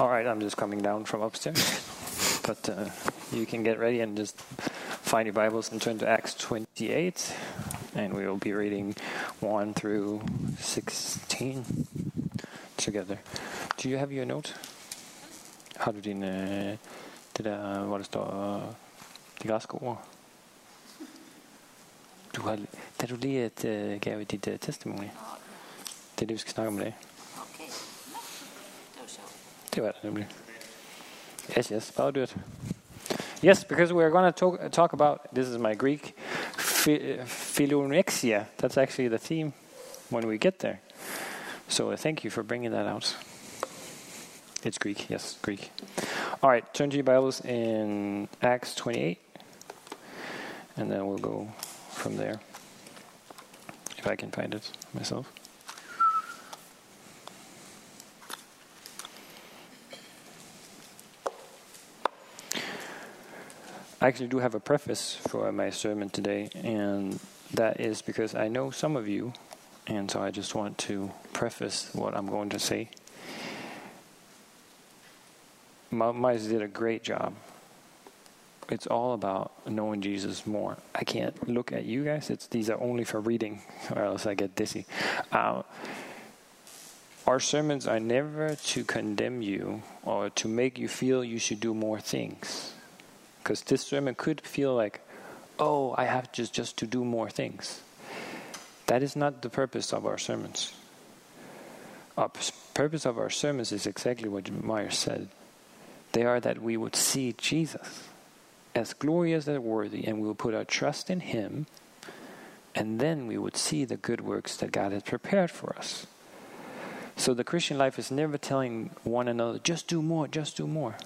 All right, I'm just coming down from upstairs. but uh, you can get ready and just find your Bibles and turn to Acts 28. And we will be reading 1 through 16 together. Do you have your note? Har du din, øh, det der, hvor der står øh, de græske ord? Du har, da du lige et, øh, gav dit øh, testimony. Det er det, vi skal snakke om i dag. Var sjovt. Det var det nemlig. Yes, yes. Yes, because we're going to talk, talk about, this is my Greek, phi- philonexia. That's actually the theme when we get there. So uh, thank you for bringing that out. It's Greek, yes, Greek. All right, turn to your Bibles in Acts 28, and then we'll go from there, if I can find it myself. I actually do have a preface for my sermon today, and that is because I know some of you, and so I just want to preface what I'm going to say. Miles did a great job. It's all about knowing Jesus more. I can't look at you guys. It's these are only for reading, or else I get dizzy. Uh, our sermons are never to condemn you or to make you feel you should do more things because this sermon could feel like, oh, I have just just to do more things. That is not the purpose of our sermons. Our purpose of our sermons is exactly what Meyer said. They are that we would see Jesus as glorious and worthy, and we will put our trust in Him, and then we would see the good works that God has prepared for us. So the Christian life is never telling one another, just do more, just do more.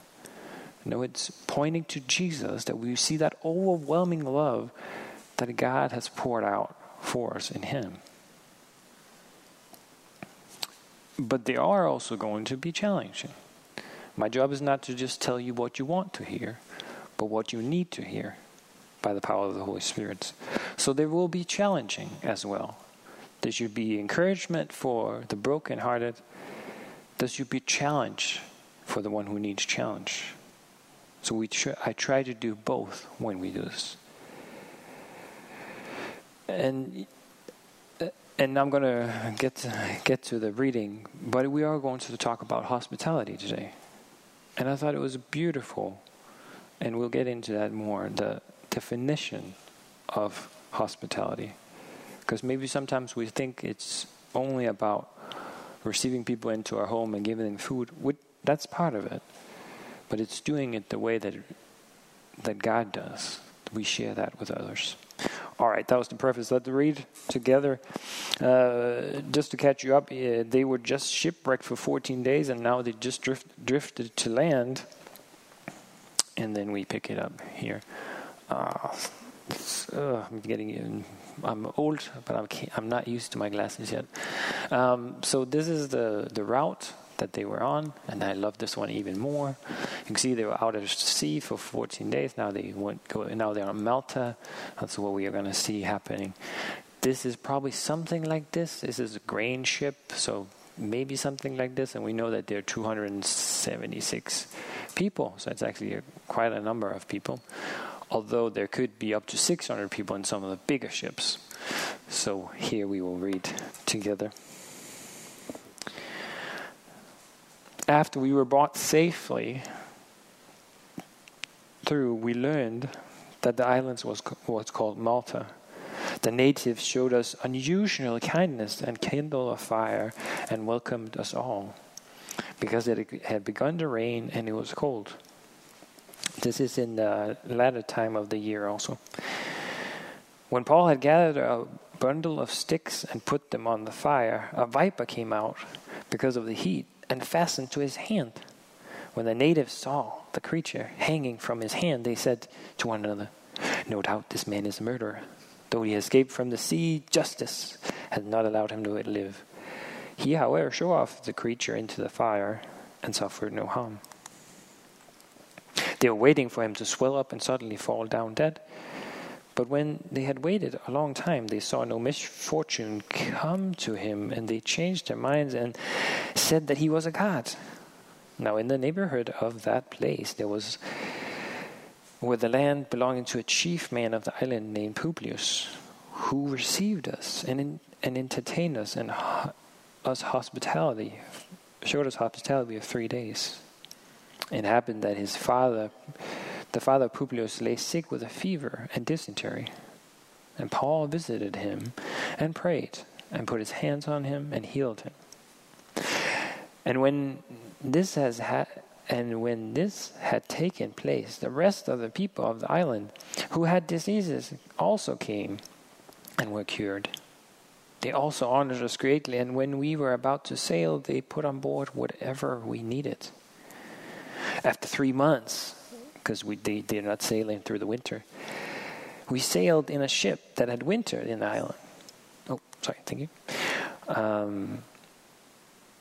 No, it's pointing to Jesus that we see that overwhelming love that God has poured out for us in Him. But they are also going to be challenging. My job is not to just tell you what you want to hear, but what you need to hear by the power of the Holy Spirit. So they will be challenging as well. There should be encouragement for the brokenhearted. There should be challenge for the one who needs challenge. So we tr- I try to do both when we do this. And uh, and I'm going to get get to the reading, but we are going to talk about hospitality today. And I thought it was beautiful, and we'll get into that more. The definition of hospitality, because maybe sometimes we think it's only about receiving people into our home and giving them food. That's part of it but it's doing it the way that that God does. We share that with others. All right, that was the preface. Let's read together. Uh, just to catch you up, uh, they were just shipwrecked for 14 days, and now they just drift, drifted to land. And then we pick it up here. Uh, uh, I'm getting in. I'm old, but I'm I'm not used to my glasses yet. Um, so this is the the route that they were on, and I love this one even more. You can see they were out at sea for 14 days. Now they went go. Now they're on Malta. That's what we are going to see happening. This is probably something like this. This is a grain ship, so maybe something like this. And we know that there are 276 people, so it's actually a, quite a number of people. Although there could be up to 600 people in some of the bigger ships. So here we will read together. After we were brought safely through, we learned that the island was what's called Malta. The natives showed us unusual kindness and kindled a fire and welcomed us all because it had begun to rain and it was cold. This is in the latter time of the year also. When Paul had gathered a bundle of sticks and put them on the fire, a viper came out because of the heat and fastened to his hand. When the natives saw the creature hanging from his hand, they said to one another, No doubt this man is a murderer. Though he escaped from the sea, justice had not allowed him to live. He, however, showed off the creature into the fire and suffered no harm. They were waiting for him to swell up and suddenly fall down dead. But when they had waited a long time, they saw no misfortune come to him, and they changed their minds and said that he was a god. Now, in the neighborhood of that place, there was where the land belonging to a chief man of the island named Publius, who received us and, in, and entertained us and ho- us hospitality, showed us hospitality of three days. It happened that his father, the father Publius, lay sick with a fever and dysentery. And Paul visited him and prayed and put his hands on him and healed him. And when this has had and when this had taken place, the rest of the people of the island who had diseases also came and were cured. They also honored us greatly, and when we were about to sail, they put on board whatever we needed. After three months, because we, they, they're not sailing through the winter, we sailed in a ship that had wintered in the island. Oh, sorry, thank you. Um,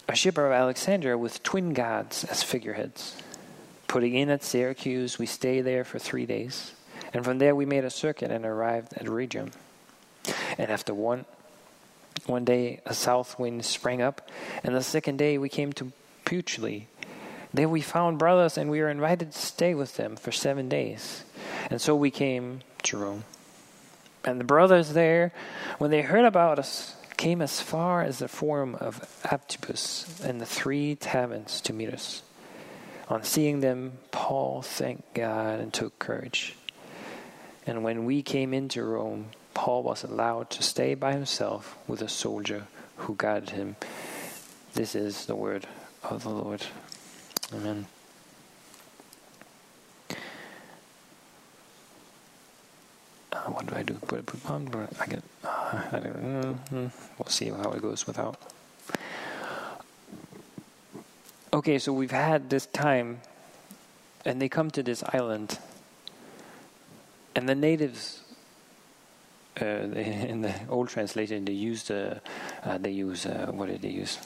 a ship of Alexandria with twin gods as figureheads. Putting in at Syracuse, we stay there for three days, and from there we made a circuit and arrived at Rhegium. And after one one day a south wind sprang up, and the second day we came to Puteoli. There we found brothers, and we were invited to stay with them for seven days. And so we came to Rome. And the brothers there, when they heard about us, came as far as the forum of Aptipus and the three taverns to meet us. On seeing them, Paul thanked God and took courage. And when we came into Rome, Paul was allowed to stay by himself with a soldier who guarded him. This is the word of the Lord. Amen. Uh, what do I do? Put put on? I get. Uh, I don't, mm, we'll see how it goes without. Okay, so we've had this time, and they come to this island, and the natives. Uh, in the old translation, they use the, uh, they use uh, what did they use?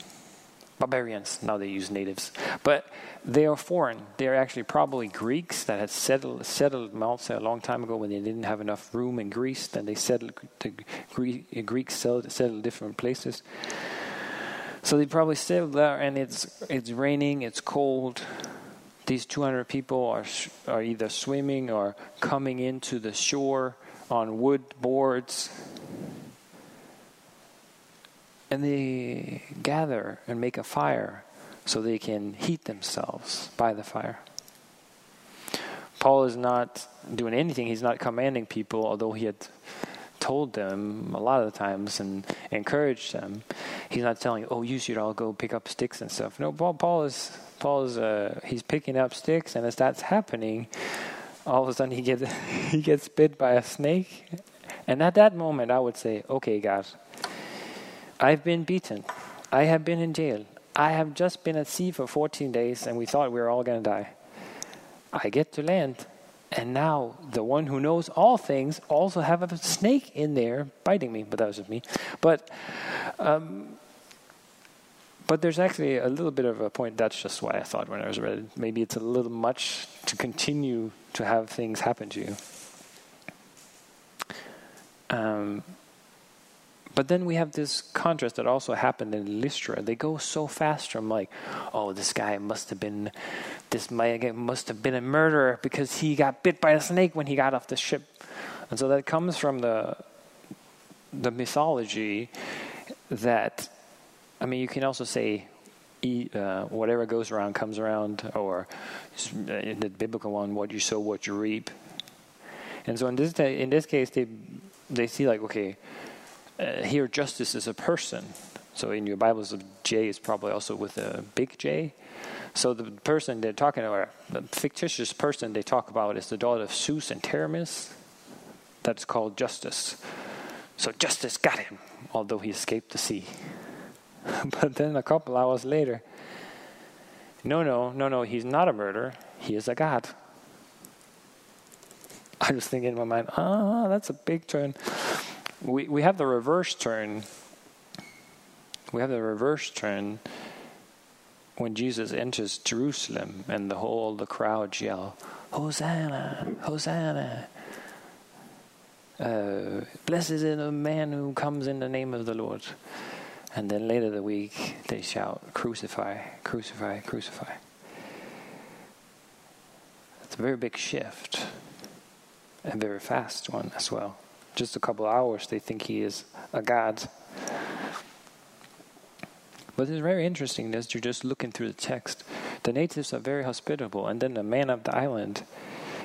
Barbarians. Now they use natives, but they are foreign. They are actually probably Greeks that had settled settled Malta a long time ago when they didn't have enough room in Greece. Then they settled the Greeks settled, settled different places. So they probably settled there, and it's it's raining, it's cold. These 200 people are are either swimming or coming into the shore on wood boards and they gather and make a fire so they can heat themselves by the fire. Paul is not doing anything, he's not commanding people, although he had told them a lot of the times and encouraged them. He's not telling, "Oh, you should all go pick up sticks and stuff." No, Paul, Paul is Paul is uh, he's picking up sticks, and as that's happening, all of a sudden he gets he gets bit by a snake, and at that moment I would say, "Okay, God, I've been beaten. I have been in jail. I have just been at sea for 14 days and we thought we were all going to die. I get to land, and now the one who knows all things also have a snake in there biting me, but that was me. But um, but there's actually a little bit of a point. That's just what I thought when I was read. Maybe it's a little much to continue to have things happen to you. Um, but then we have this contrast that also happened in Lystra. They go so fast from like, oh, this guy must have been, this must have been a murderer because he got bit by a snake when he got off the ship, and so that comes from the the mythology that, I mean, you can also say uh, whatever goes around comes around, or in the biblical one, what you sow, what you reap. And so in this in this case, they they see like okay, uh, here justice is a person. So in your Bibles, J is probably also with a big J. So the person they're talking about, the fictitious person they talk about is the daughter of Zeus and Teremis. That's called justice. So justice got him, although he escaped the sea. but then a couple hours later, no, no, no, no, he's not a murderer. He is a god. I was thinking in my mind, ah, that's a big turn we, we have the reverse turn. We have the reverse turn when Jesus enters Jerusalem and the whole the crowd yell, Hosanna, Hosanna. Uh, blessed is the man who comes in the name of the Lord. And then later the week they shout, Crucify, crucify, crucify. It's a very big shift, a very fast one as well. Just a couple hours, they think he is a god. But it's very interesting as you're just looking through the text. The natives are very hospitable, and then the man of the island,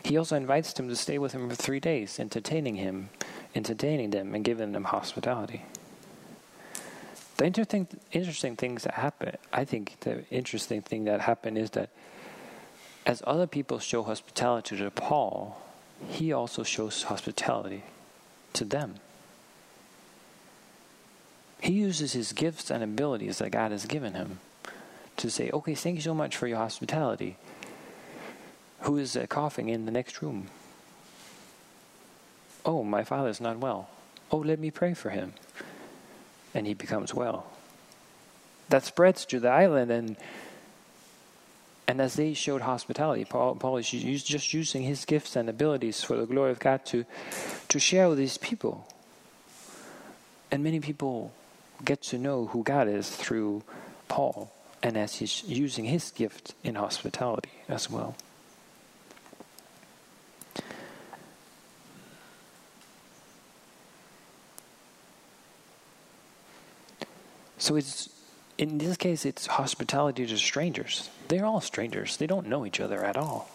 he also invites them to stay with him for three days, entertaining him, entertaining them, and giving them hospitality. The interesting, interesting things that happen, I think the interesting thing that happened is that as other people show hospitality to Paul, he also shows hospitality to them. He uses his gifts and abilities that God has given him to say, okay, thank you so much for your hospitality. Who is uh, coughing in the next room? Oh, my father's not well. Oh, let me pray for him. And he becomes well. That spreads to the island, and and as they showed hospitality, Paul, Paul is just using his gifts and abilities for the glory of God to to share with these people. And many people get to know who God is through Paul and as he's using his gift in hospitality as well. So it's in this case it's hospitality to strangers. They're all strangers. They don't know each other at all.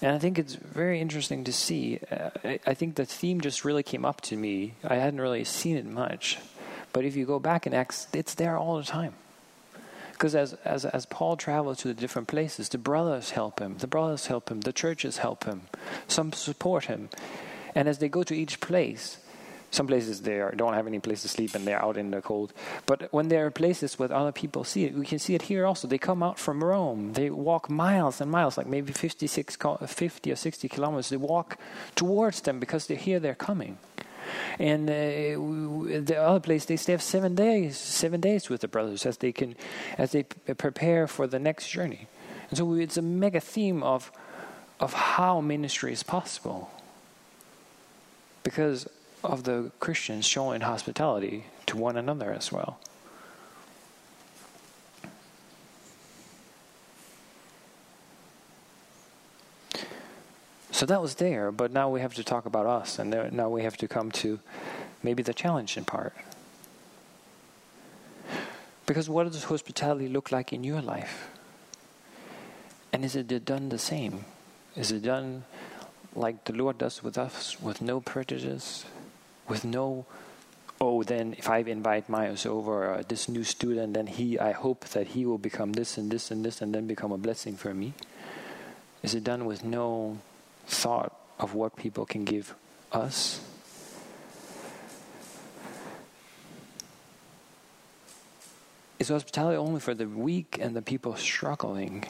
And I think it's very interesting to see. Uh, I think the theme just really came up to me. I hadn't really seen it much. But if you go back in Acts, it's there all the time. Because as, as, as Paul travels to the different places, the brothers help him, the brothers help him, the churches help him, some support him. And as they go to each place, some places they are, don't have any place to sleep and they're out in the cold. But when there are places where other people see it, we can see it here also. They come out from Rome. They walk miles and miles, like maybe 56, 50 or 60 kilometers. They walk towards them because they hear they're coming. And uh, the other place, they stay seven days, seven days with the brothers as they can, as they prepare for the next journey. And so it's a mega theme of, of how ministry is possible. Because of the Christians showing hospitality to one another as well. So that was there, but now we have to talk about us, and now we have to come to maybe the challenging part. Because what does hospitality look like in your life? And is it done the same? Is it done like the Lord does with us, with no prejudice, with no, oh, then if I invite Myers over uh, this new student, then he, I hope that he will become this and this and this and then become a blessing for me? Is it done with no thought of what people can give us? Is hospitality only for the weak and the people struggling?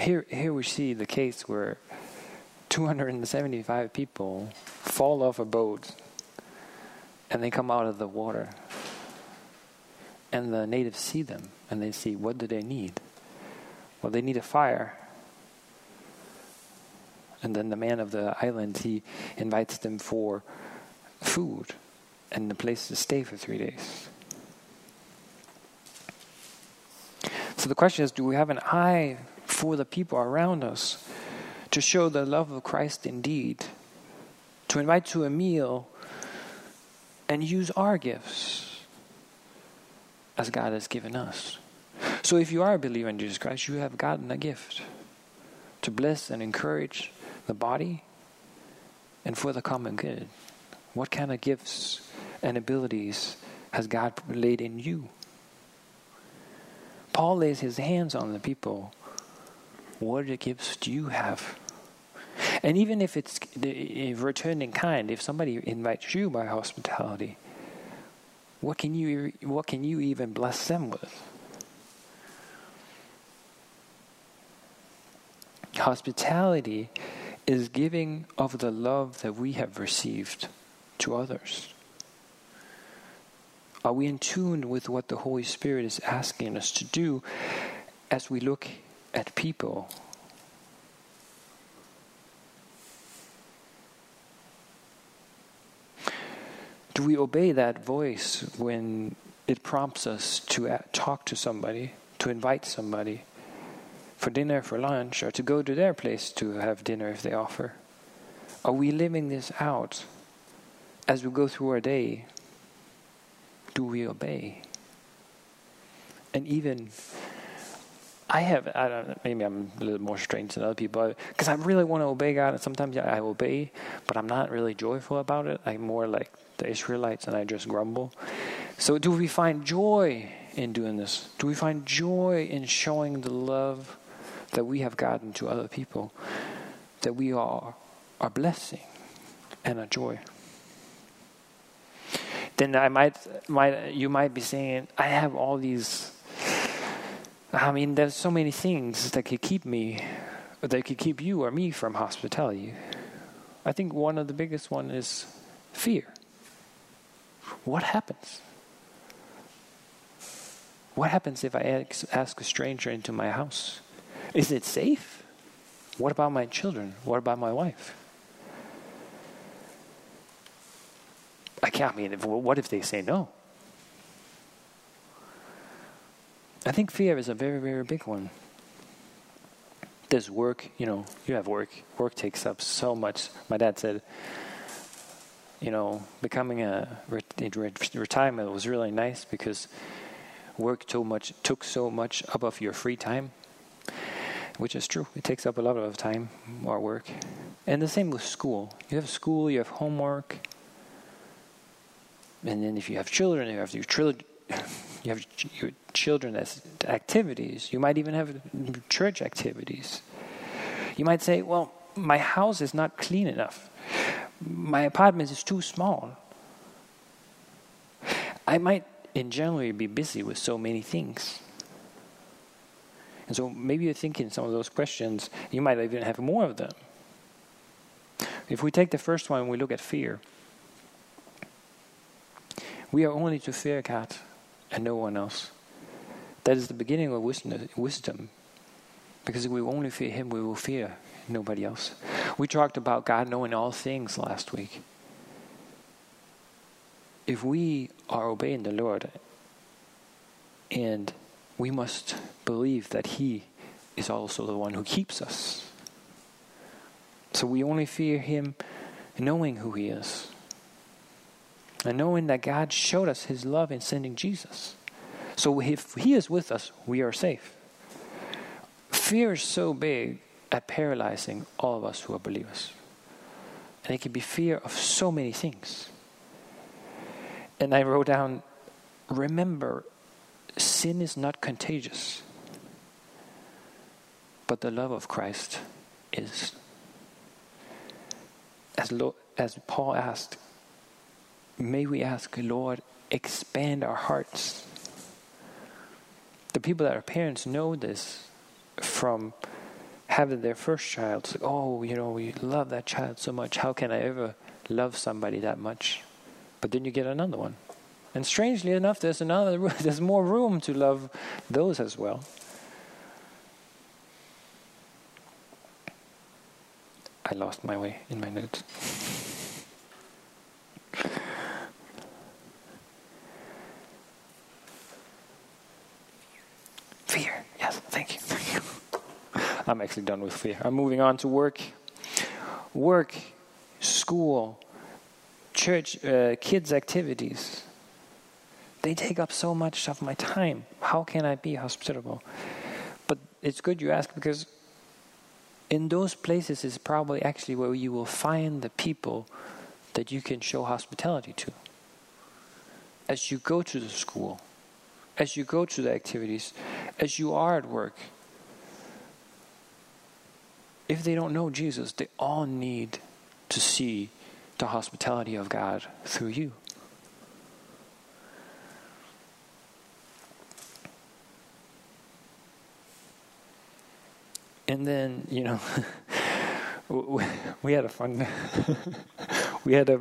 Here, here we see the case where 275 people fall off a boat and they come out of the water. And the natives see them and they see what do they need? Well, they need a fire. And then the man of the island, he invites them for food and a place to stay for three days. So the question is do we have an eye for the people around us, to show the love of Christ indeed, to invite to a meal, and use our gifts as God has given us. So if you are a believer in Jesus Christ, you have gotten a gift to bless and encourage the body and for the common good. What kind of gifts and abilities has God laid in you? Paul lays his hands on the people what gifts do you have? And even if it's the in kind, if somebody invites you by hospitality, what can you what can you even bless them with? Hospitality is giving of the love that we have received to others. Are we in tune with what the Holy Spirit is asking us to do as we look at people. Do we obey that voice when it prompts us to talk to somebody, to invite somebody for dinner, for lunch, or to go to their place to have dinner if they offer? Are we living this out as we go through our day? Do we obey? And even I have, I don't maybe I'm a little more strange than other people because I really want to obey God, and sometimes I obey, but I'm not really joyful about it. I'm more like the Israelites, and I just grumble. So, do we find joy in doing this? Do we find joy in showing the love that we have gotten to other people, that we are a blessing and a joy? Then I might, might you might be saying, I have all these I mean, there's so many things that could keep me, that could keep you or me from hospitality. I think one of the biggest one is fear. What happens? What happens if I ask a stranger into my house? Is it safe? What about my children? What about my wife? I can't I mean. What if they say no? I think fear is a very, very big one. There's work, you know, you have work. Work takes up so much. My dad said, you know, becoming a retirement was really nice because work too much took so much up of your free time, which is true. It takes up a lot of time, our work. And the same with school. You have school, you have homework, and then if you have children, you have your children you have your children as activities. You might even have church activities. You might say, well, my house is not clean enough. My apartment is too small. I might, in general, be busy with so many things. And so maybe you're thinking some of those questions, you might even have more of them. If we take the first one, we look at fear. We are only to fear God and no one else. That is the beginning of wisdom. Because if we only fear Him, we will fear nobody else. We talked about God knowing all things last week. If we are obeying the Lord, and we must believe that He is also the one who keeps us. So we only fear Him knowing who He is and knowing that God showed us his love in sending Jesus. So if he is with us, we are safe. Fear is so big at paralyzing all of us who are believers. And it can be fear of so many things. And I wrote down remember, sin is not contagious, but the love of Christ is. As, Lo- as Paul asked, may we ask, Lord, expand our hearts. The people that are parents know this from having their first child. It's like, oh, you know, we love that child so much. How can I ever love somebody that much? But then you get another one. And strangely enough, there's another there's more room to love those as well. I lost my way in my notes. I'm actually done with fear. I'm moving on to work. Work, school, church, uh, kids' activities. They take up so much of my time. How can I be hospitable? But it's good you ask because in those places is probably actually where you will find the people that you can show hospitality to. As you go to the school, as you go to the activities, as you are at work, if they don't know Jesus, they all need to see the hospitality of God through you. And then, you know, we had a fun. we had a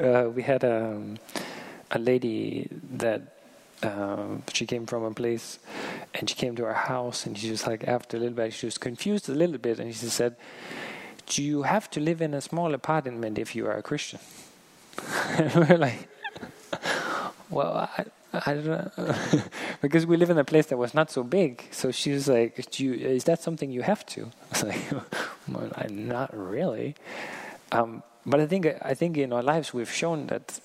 uh, we had a um, a lady that um, she came from a place and she came to our house and she was like after a little bit she was confused a little bit and she said do you have to live in a small apartment if you are a christian and we're like well, I, I don't know. because we live in a place that was not so big. So she was like, you, is that something you have to? I was like, well, not really. Um, but I think, I think in our lives we've shown that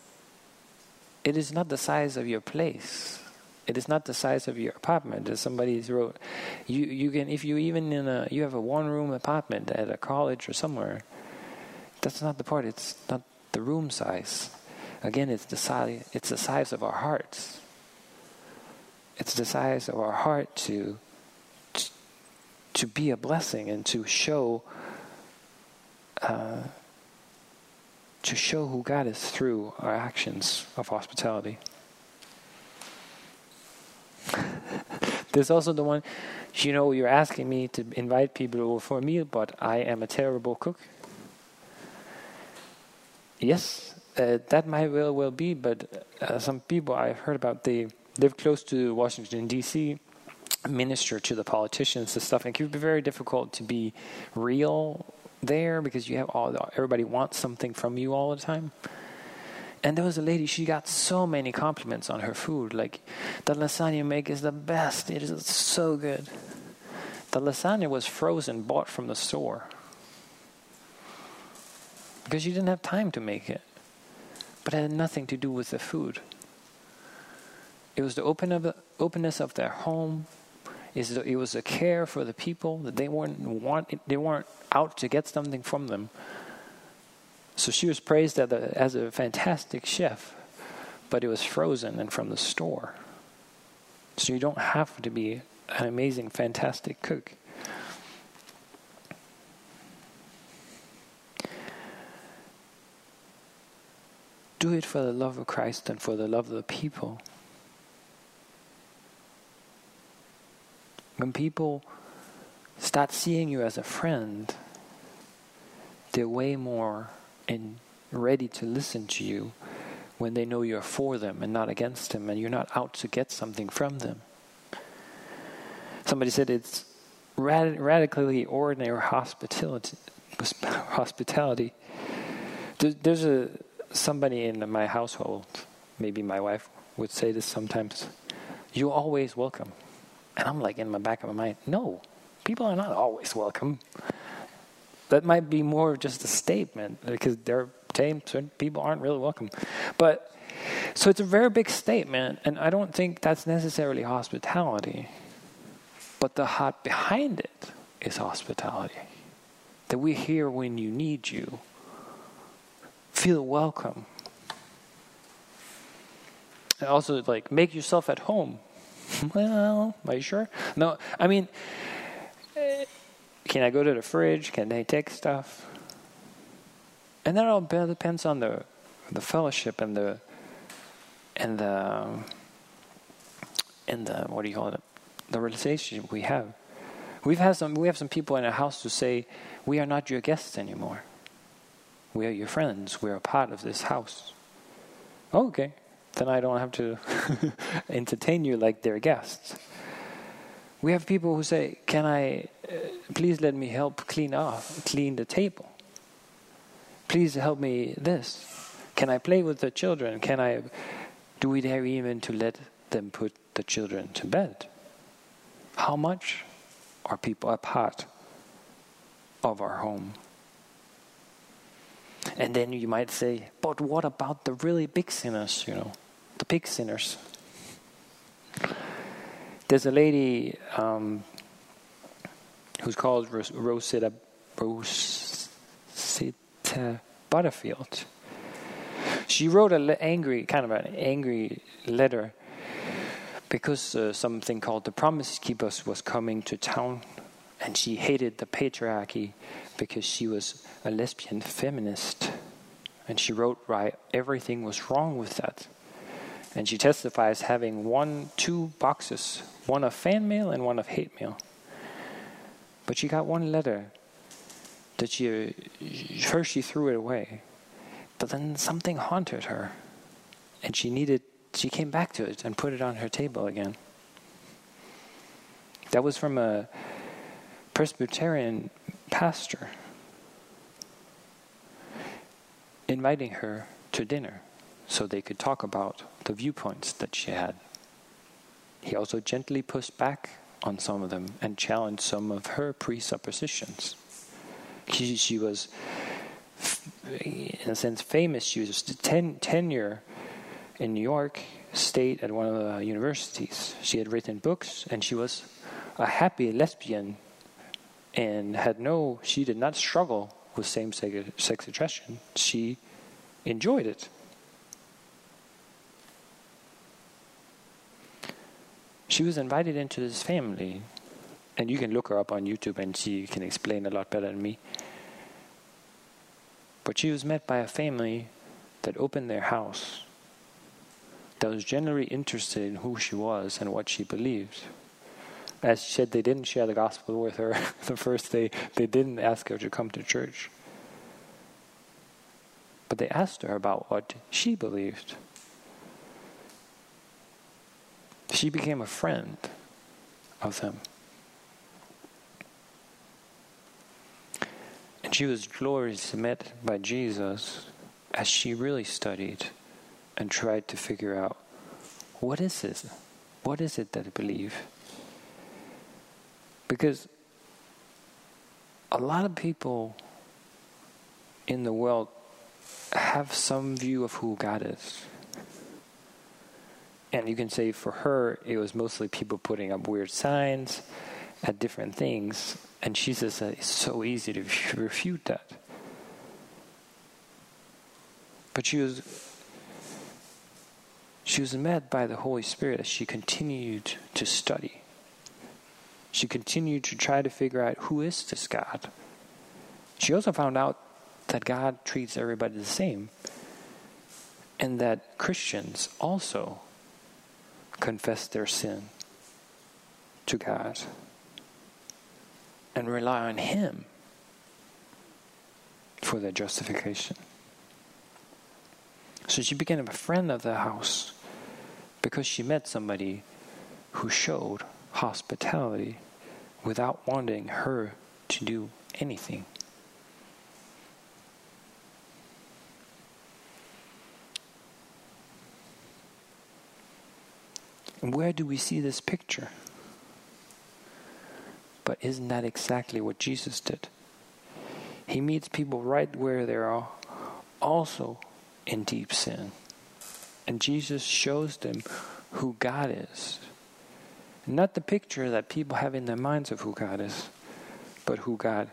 it is not the size of your place. It is not the size of your apartment. As somebody's wrote, you you can if you even in a you have a one room apartment at a college or somewhere. That's not the part. It's not the room size. Again, it's the size. It's the size of our hearts. It's the size of our heart to to, to be a blessing and to show. Uh, to show who God is through our actions of hospitality. There's also the one, you know, you're asking me to invite people over for a meal, but I am a terrible cook. Yes, uh, that might well well be, but uh, some people I've heard about they live close to Washington D.C., minister to the politicians and stuff, and it can be very difficult to be real there because you have all everybody wants something from you all the time. And there was a lady, she got so many compliments on her food. Like, the lasagna you make is the best. It is so good. The lasagna was frozen, bought from the store. Because you didn't have time to make it. But it had nothing to do with the food. It was the open of, openness of their home. It was a care for the people that they weren't want, they weren't out to get something from them. So she was praised as a, as a fantastic chef, but it was frozen and from the store. So you don't have to be an amazing, fantastic cook. Do it for the love of Christ and for the love of the people. When people start seeing you as a friend, they're way more and ready to listen to you when they know you're for them and not against them and you're not out to get something from them. Somebody said it's rad- radically ordinary hospitality. Hospitality. There's a somebody in my household, maybe my wife would say this sometimes. You're always welcome, and I'm like in the back of my mind, no, people are not always welcome that might be more of just a statement because they're saying certain people aren't really welcome. But so it's a very big statement, and I don't think that's necessarily hospitality. But the heart behind it is hospitality. That we're here when you need you. Feel welcome. And also, like, make yourself at home. well, are you sure? No, I mean, can I go to the fridge? Can they take stuff? And that all depends on the the fellowship and the and the and the what do you call it? The relationship we have. We've had some we have some people in our house who say, We are not your guests anymore. We are your friends. We are a part of this house. Oh, okay. Then I don't have to entertain you like they're guests. We have people who say, "Can I, please let me help clean off, clean the table. Please help me this. Can I play with the children? Can I, do we dare even to let them put the children to bed? How much are people a part of our home?" And then you might say, "But what about the really big sinners? You know, the big sinners." There's a lady um, who's called Ros- Rosita, Rosita Butterfield. She wrote an angry, kind of an angry letter because uh, something called the Promise Keepers was coming to town, and she hated the patriarchy because she was a lesbian feminist. And she wrote why everything was wrong with that. And she testifies having one, two boxes, one of fan mail and one of hate mail. But she got one letter that she, first she threw it away, but then something haunted her. And she needed, she came back to it and put it on her table again. That was from a Presbyterian pastor inviting her to dinner so they could talk about the viewpoints that she had. He also gently pushed back on some of them and challenged some of her presuppositions. She, she was, in a sense, famous. She was ten, tenure in New York State at one of the universities. She had written books, and she was a happy lesbian, and had no. She did not struggle with same-sex attraction. She enjoyed it. She was invited into this family, and you can look her up on YouTube and she can explain a lot better than me. But she was met by a family that opened their house, that was generally interested in who she was and what she believed. As she said, they didn't share the gospel with her the first day, they didn't ask her to come to church. But they asked her about what she believed. She became a friend of them. And she was gloriously met by Jesus as she really studied and tried to figure out what is this? What is it that I believe? Because a lot of people in the world have some view of who God is. And you can say for her, it was mostly people putting up weird signs at different things. And she says that it's so easy to refute that. But she was she was met by the Holy Spirit as she continued to study. She continued to try to figure out who is this God. She also found out that God treats everybody the same and that Christians also confess their sin to God and rely on Him for their justification. So she became a friend of the house because she met somebody who showed hospitality without wanting her to do anything. And where do we see this picture? But isn't that exactly what Jesus did? He meets people right where they are, also in deep sin. And Jesus shows them who God is. Not the picture that people have in their minds of who God is, but who God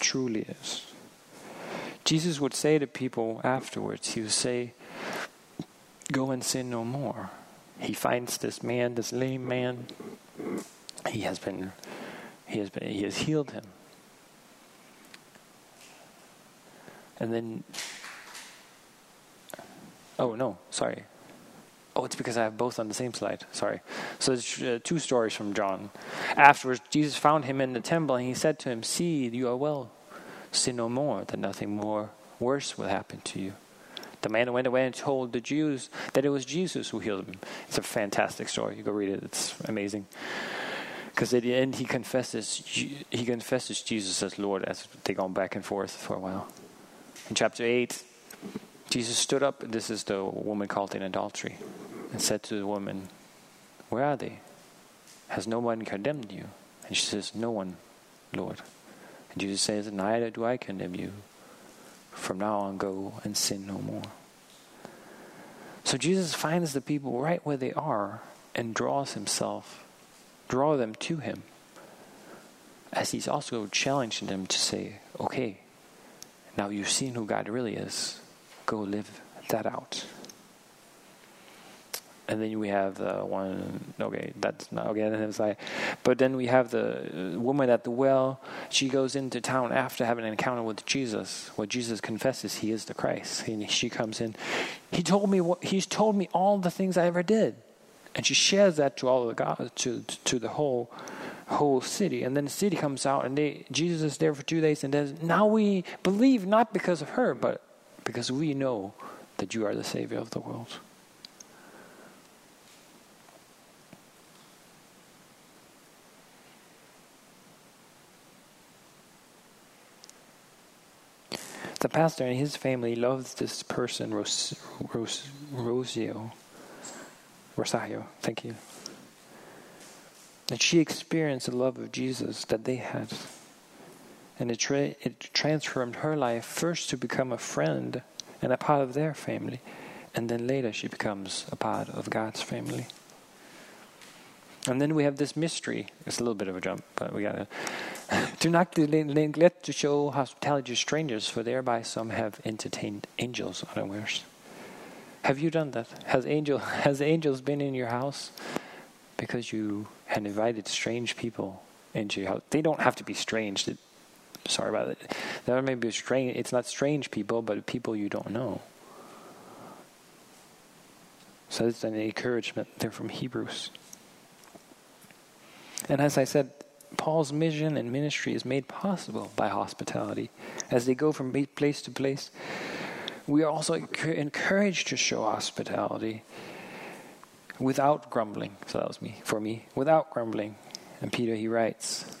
truly is. Jesus would say to people afterwards, He would say, Go and sin no more he finds this man, this lame man. He has been, he has been, he has healed him. And then, oh no, sorry. Oh, it's because I have both on the same slide. Sorry. So it's uh, two stories from John. Afterwards, Jesus found him in the temple, and he said to him, "See, you are well. Sin no more, that nothing more worse will happen to you." The man went away and told the Jews that it was Jesus who healed him. It's a fantastic story. You go read it. It's amazing. Because at the end, he confesses he confesses Jesus as Lord as they go back and forth for a while. In chapter eight, Jesus stood up. This is the woman caught in adultery, and said to the woman, "Where are they? Has no one condemned you?" And she says, "No one, Lord." And Jesus says, "Neither do I condemn you." From now on, go and sin no more. So Jesus finds the people right where they are and draws himself, draw them to him, as he's also challenging them to say, okay, now you've seen who God really is, go live that out and then we have the one okay that's not okay and it's like but then we have the uh, woman at the well. She goes into town after having an encounter with jesus. Where jesus confesses he is the christ. And she comes in. He told me what he's told me all the things i ever did. And she shares that to all the god to to the whole whole city. And then the city comes out and they jesus is there for two days and then now we believe not because of her but because we know that you are the savior of the world the pastor and his family loves this person, Ros- Ros- Rosio. Rosario, thank you. And she experienced the love of Jesus that they had. And it, tra- it transformed her life first to become a friend and a part of their family. And then later she becomes a part of God's family. And then we have this mystery. It's a little bit of a jump, but we gotta. Do not neglect to show hospitality to strangers, for thereby some have entertained angels unawares. Have you done that? Has angel has angels been in your house because you had invited strange people into your house? They don't have to be strange. Sorry about it. There may be strange. It's not strange people, but people you don't know. So it's an encouragement. They're from Hebrews. And as I said, Paul's mission and ministry is made possible by hospitality. As they go from place to place, we are also encouraged to show hospitality without grumbling. So that was me, for me, without grumbling. And Peter, he writes,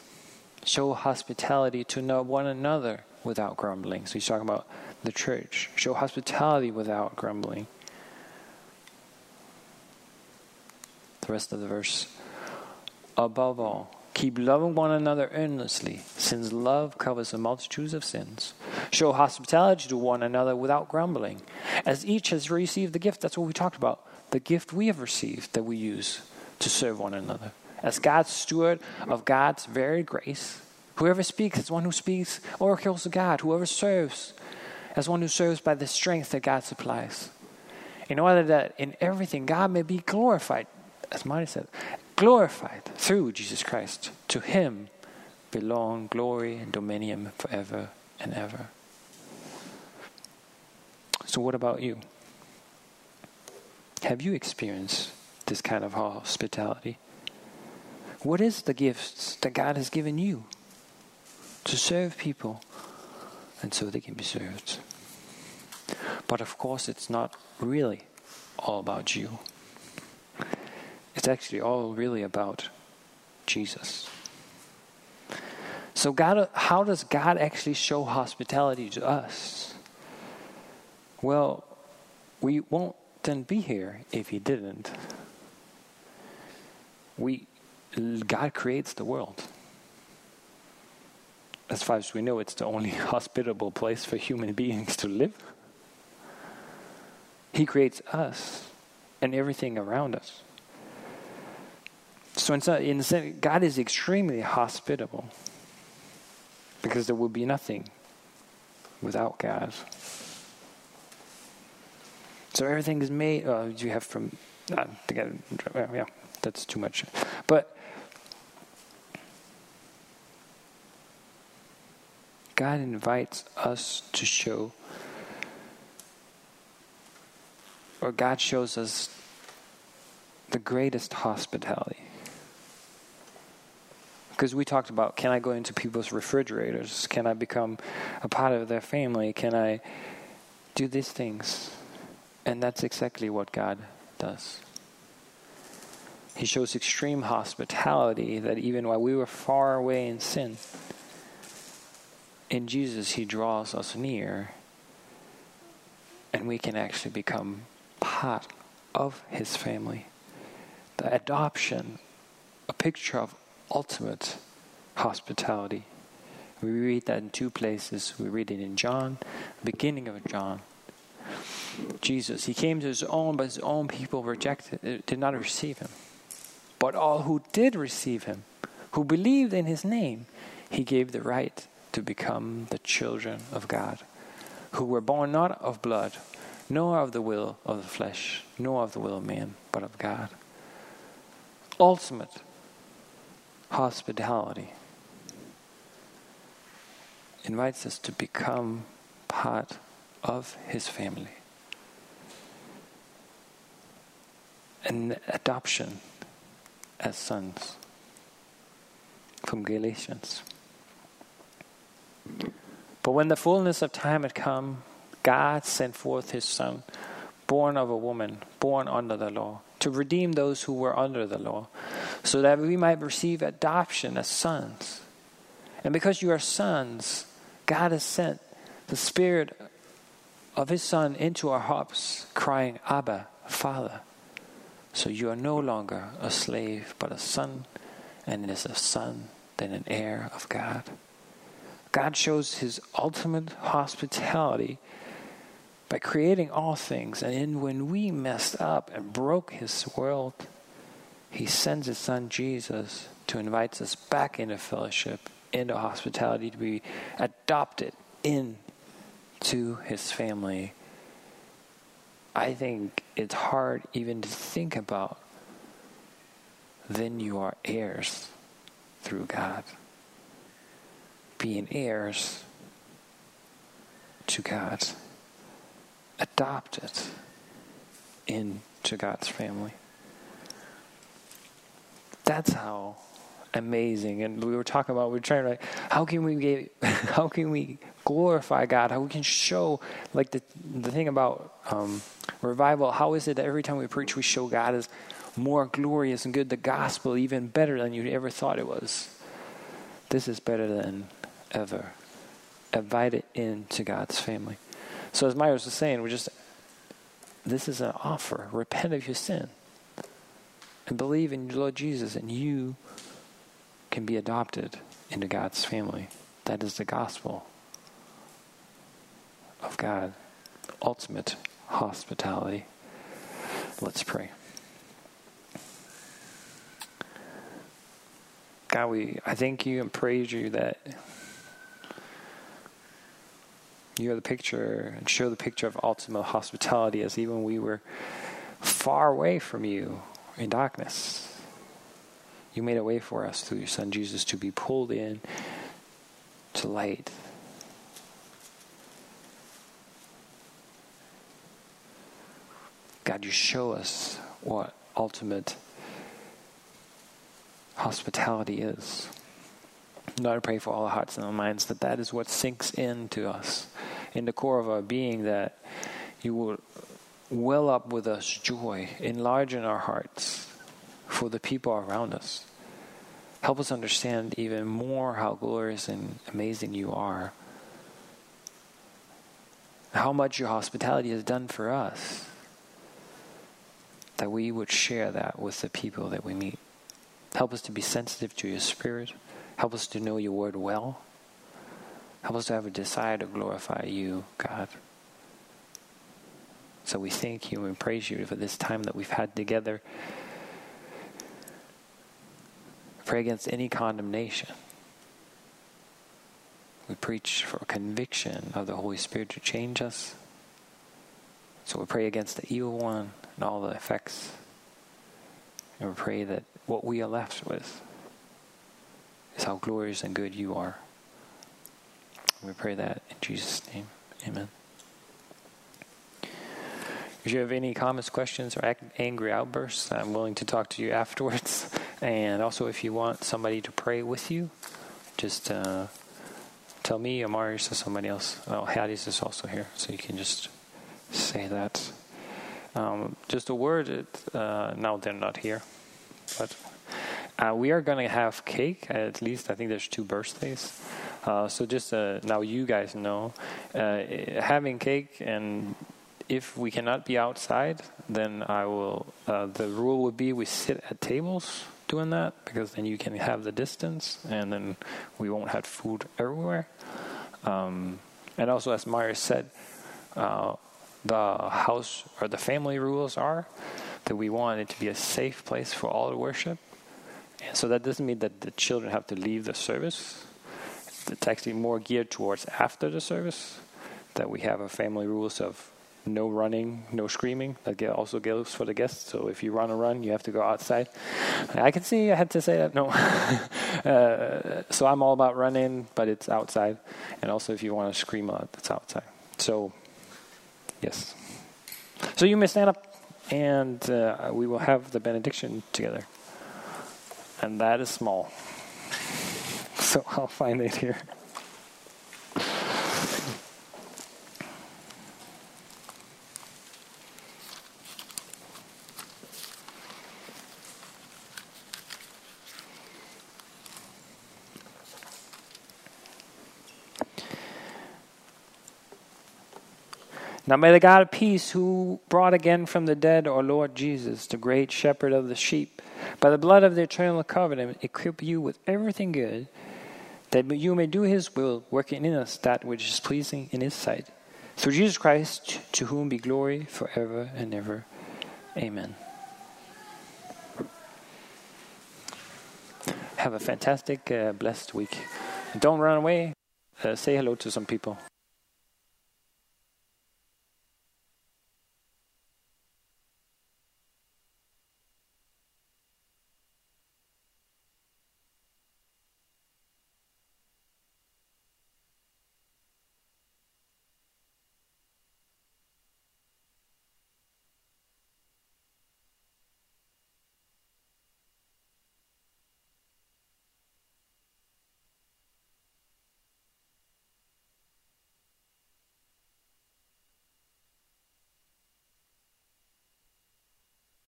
show hospitality to one another without grumbling. So he's talking about the church. Show hospitality without grumbling. The rest of the verse. Above all, keep loving one another earnestly, since love covers a multitude of sins. Show hospitality to one another without grumbling. As each has received the gift, that's what we talked about, the gift we have received that we use to serve one another. As God's steward of God's very grace, whoever speaks as one who speaks oracles of God, whoever serves as one who serves by the strength that God supplies. In order that in everything God may be glorified, as Marty said, glorified through Jesus Christ. To him belong glory and dominion forever and ever. So, what about you? Have you experienced this kind of hospitality? What is the gifts that God has given you to serve people and so they can be served? But of course, it's not really all about you. It's actually all really about Jesus. So, God, how does God actually show hospitality to us? Well, we won't then be here if He didn't. We, God creates the world. As far as we know, it's the only hospitable place for human beings to live. He creates us and everything around us. So, in, the sense, God is extremely hospitable because there would be nothing without God. So everything is made. Uh, you have from. Uh, yeah, that's too much. But God invites us to show, or God shows us the greatest hospitality. Because we talked about can I go into people's refrigerators? Can I become a part of their family? Can I do these things? And that's exactly what God does. He shows extreme hospitality that even while we were far away in sin, in Jesus, He draws us near, and we can actually become part of His family. The adoption, a picture of ultimate hospitality. We read that in two places. We read it in John, beginning of John. Jesus, he came to his own, but his own people rejected, uh, did not receive him. But all who did receive him, who believed in his name, he gave the right to become the children of God, who were born not of blood, nor of the will of the flesh, nor of the will of man, but of God. Ultimate hospitality invites us to become part of his family. And adoption as sons from Galatians. But when the fullness of time had come, God sent forth his Son, born of a woman, born under the law, to redeem those who were under the law, so that we might receive adoption as sons. And because you are sons, God has sent the Spirit of His Son into our hearts, crying, Abba, Father. So you are no longer a slave, but a son, and it is a son, then an heir of God. God shows His ultimate hospitality by creating all things, and when we messed up and broke His world, He sends His Son Jesus to invite us back into fellowship, into hospitality, to be adopted into His family. I think it's hard even to think about. Then you are heirs through God. Being heirs to God. Adopted into God's family. That's how amazing. And we were talking about we are trying to like, how can we get, how can we glorify God? How we can show like the the thing about um, revival. How is it that every time we preach, we show God is more glorious and good, the gospel even better than you ever thought it was. This is better than ever. Invited into God's family. So as Myers was saying, we're just this is an offer. Repent of your sin and believe in Lord Jesus, and you can be adopted into God's family. That is the gospel of God, ultimate hospitality. Let's pray. God, we I thank you and praise you that you are the picture and show the picture of ultimate hospitality as even we were far away from you in darkness. You made a way for us through your Son Jesus to be pulled in to light. God, you show us what ultimate hospitality is. Lord, I pray for all our hearts and our minds that that is what sinks into us, in the core of our being, that you will well up with us joy, enlarge in our hearts for the people around us. Help us understand even more how glorious and amazing you are. How much your hospitality has done for us. That we would share that with the people that we meet. Help us to be sensitive to your spirit. Help us to know your word well. Help us to have a desire to glorify you, God. So we thank you and praise you for this time that we've had together. Pray against any condemnation. We preach for conviction of the Holy Spirit to change us. So we pray against the evil one and all the effects. And we pray that what we are left with is how glorious and good you are. We pray that in Jesus' name. Amen. If you have any comments, questions, or angry outbursts, I'm willing to talk to you afterwards. And also, if you want somebody to pray with you, just uh, tell me, Amarius, or somebody else. Oh, Hattie's is also here, so you can just say that. Um, just a word. Uh, now they're not here, but uh, we are going to have cake. At least I think there's two birthdays. Uh, so just uh, now you guys know, uh, having cake and if we cannot be outside, then I will. Uh, the rule would be we sit at tables doing that because then you can have the distance and then we won't have food everywhere. Um, and also, as Myers said, uh, the house or the family rules are that we want it to be a safe place for all to worship. And so that doesn't mean that the children have to leave the service. It's actually more geared towards after the service that we have a family rules of no running, no screaming. That also goes for the guests. So if you run a run, you have to go outside. I can see I had to say that. No. uh, so I'm all about running, but it's outside. And also if you want to scream a lot, it's outside. So, yes. So you may stand up and uh, we will have the benediction together. And that is small. So I'll find it here. Now may the God of peace, who brought again from the dead our Lord Jesus, the great shepherd of the sheep, by the blood of the eternal covenant, equip you with everything good, that you may do his will, working in us that which is pleasing in his sight. Through Jesus Christ, to whom be glory forever and ever. Amen. Have a fantastic, uh, blessed week. Don't run away. Uh, say hello to some people.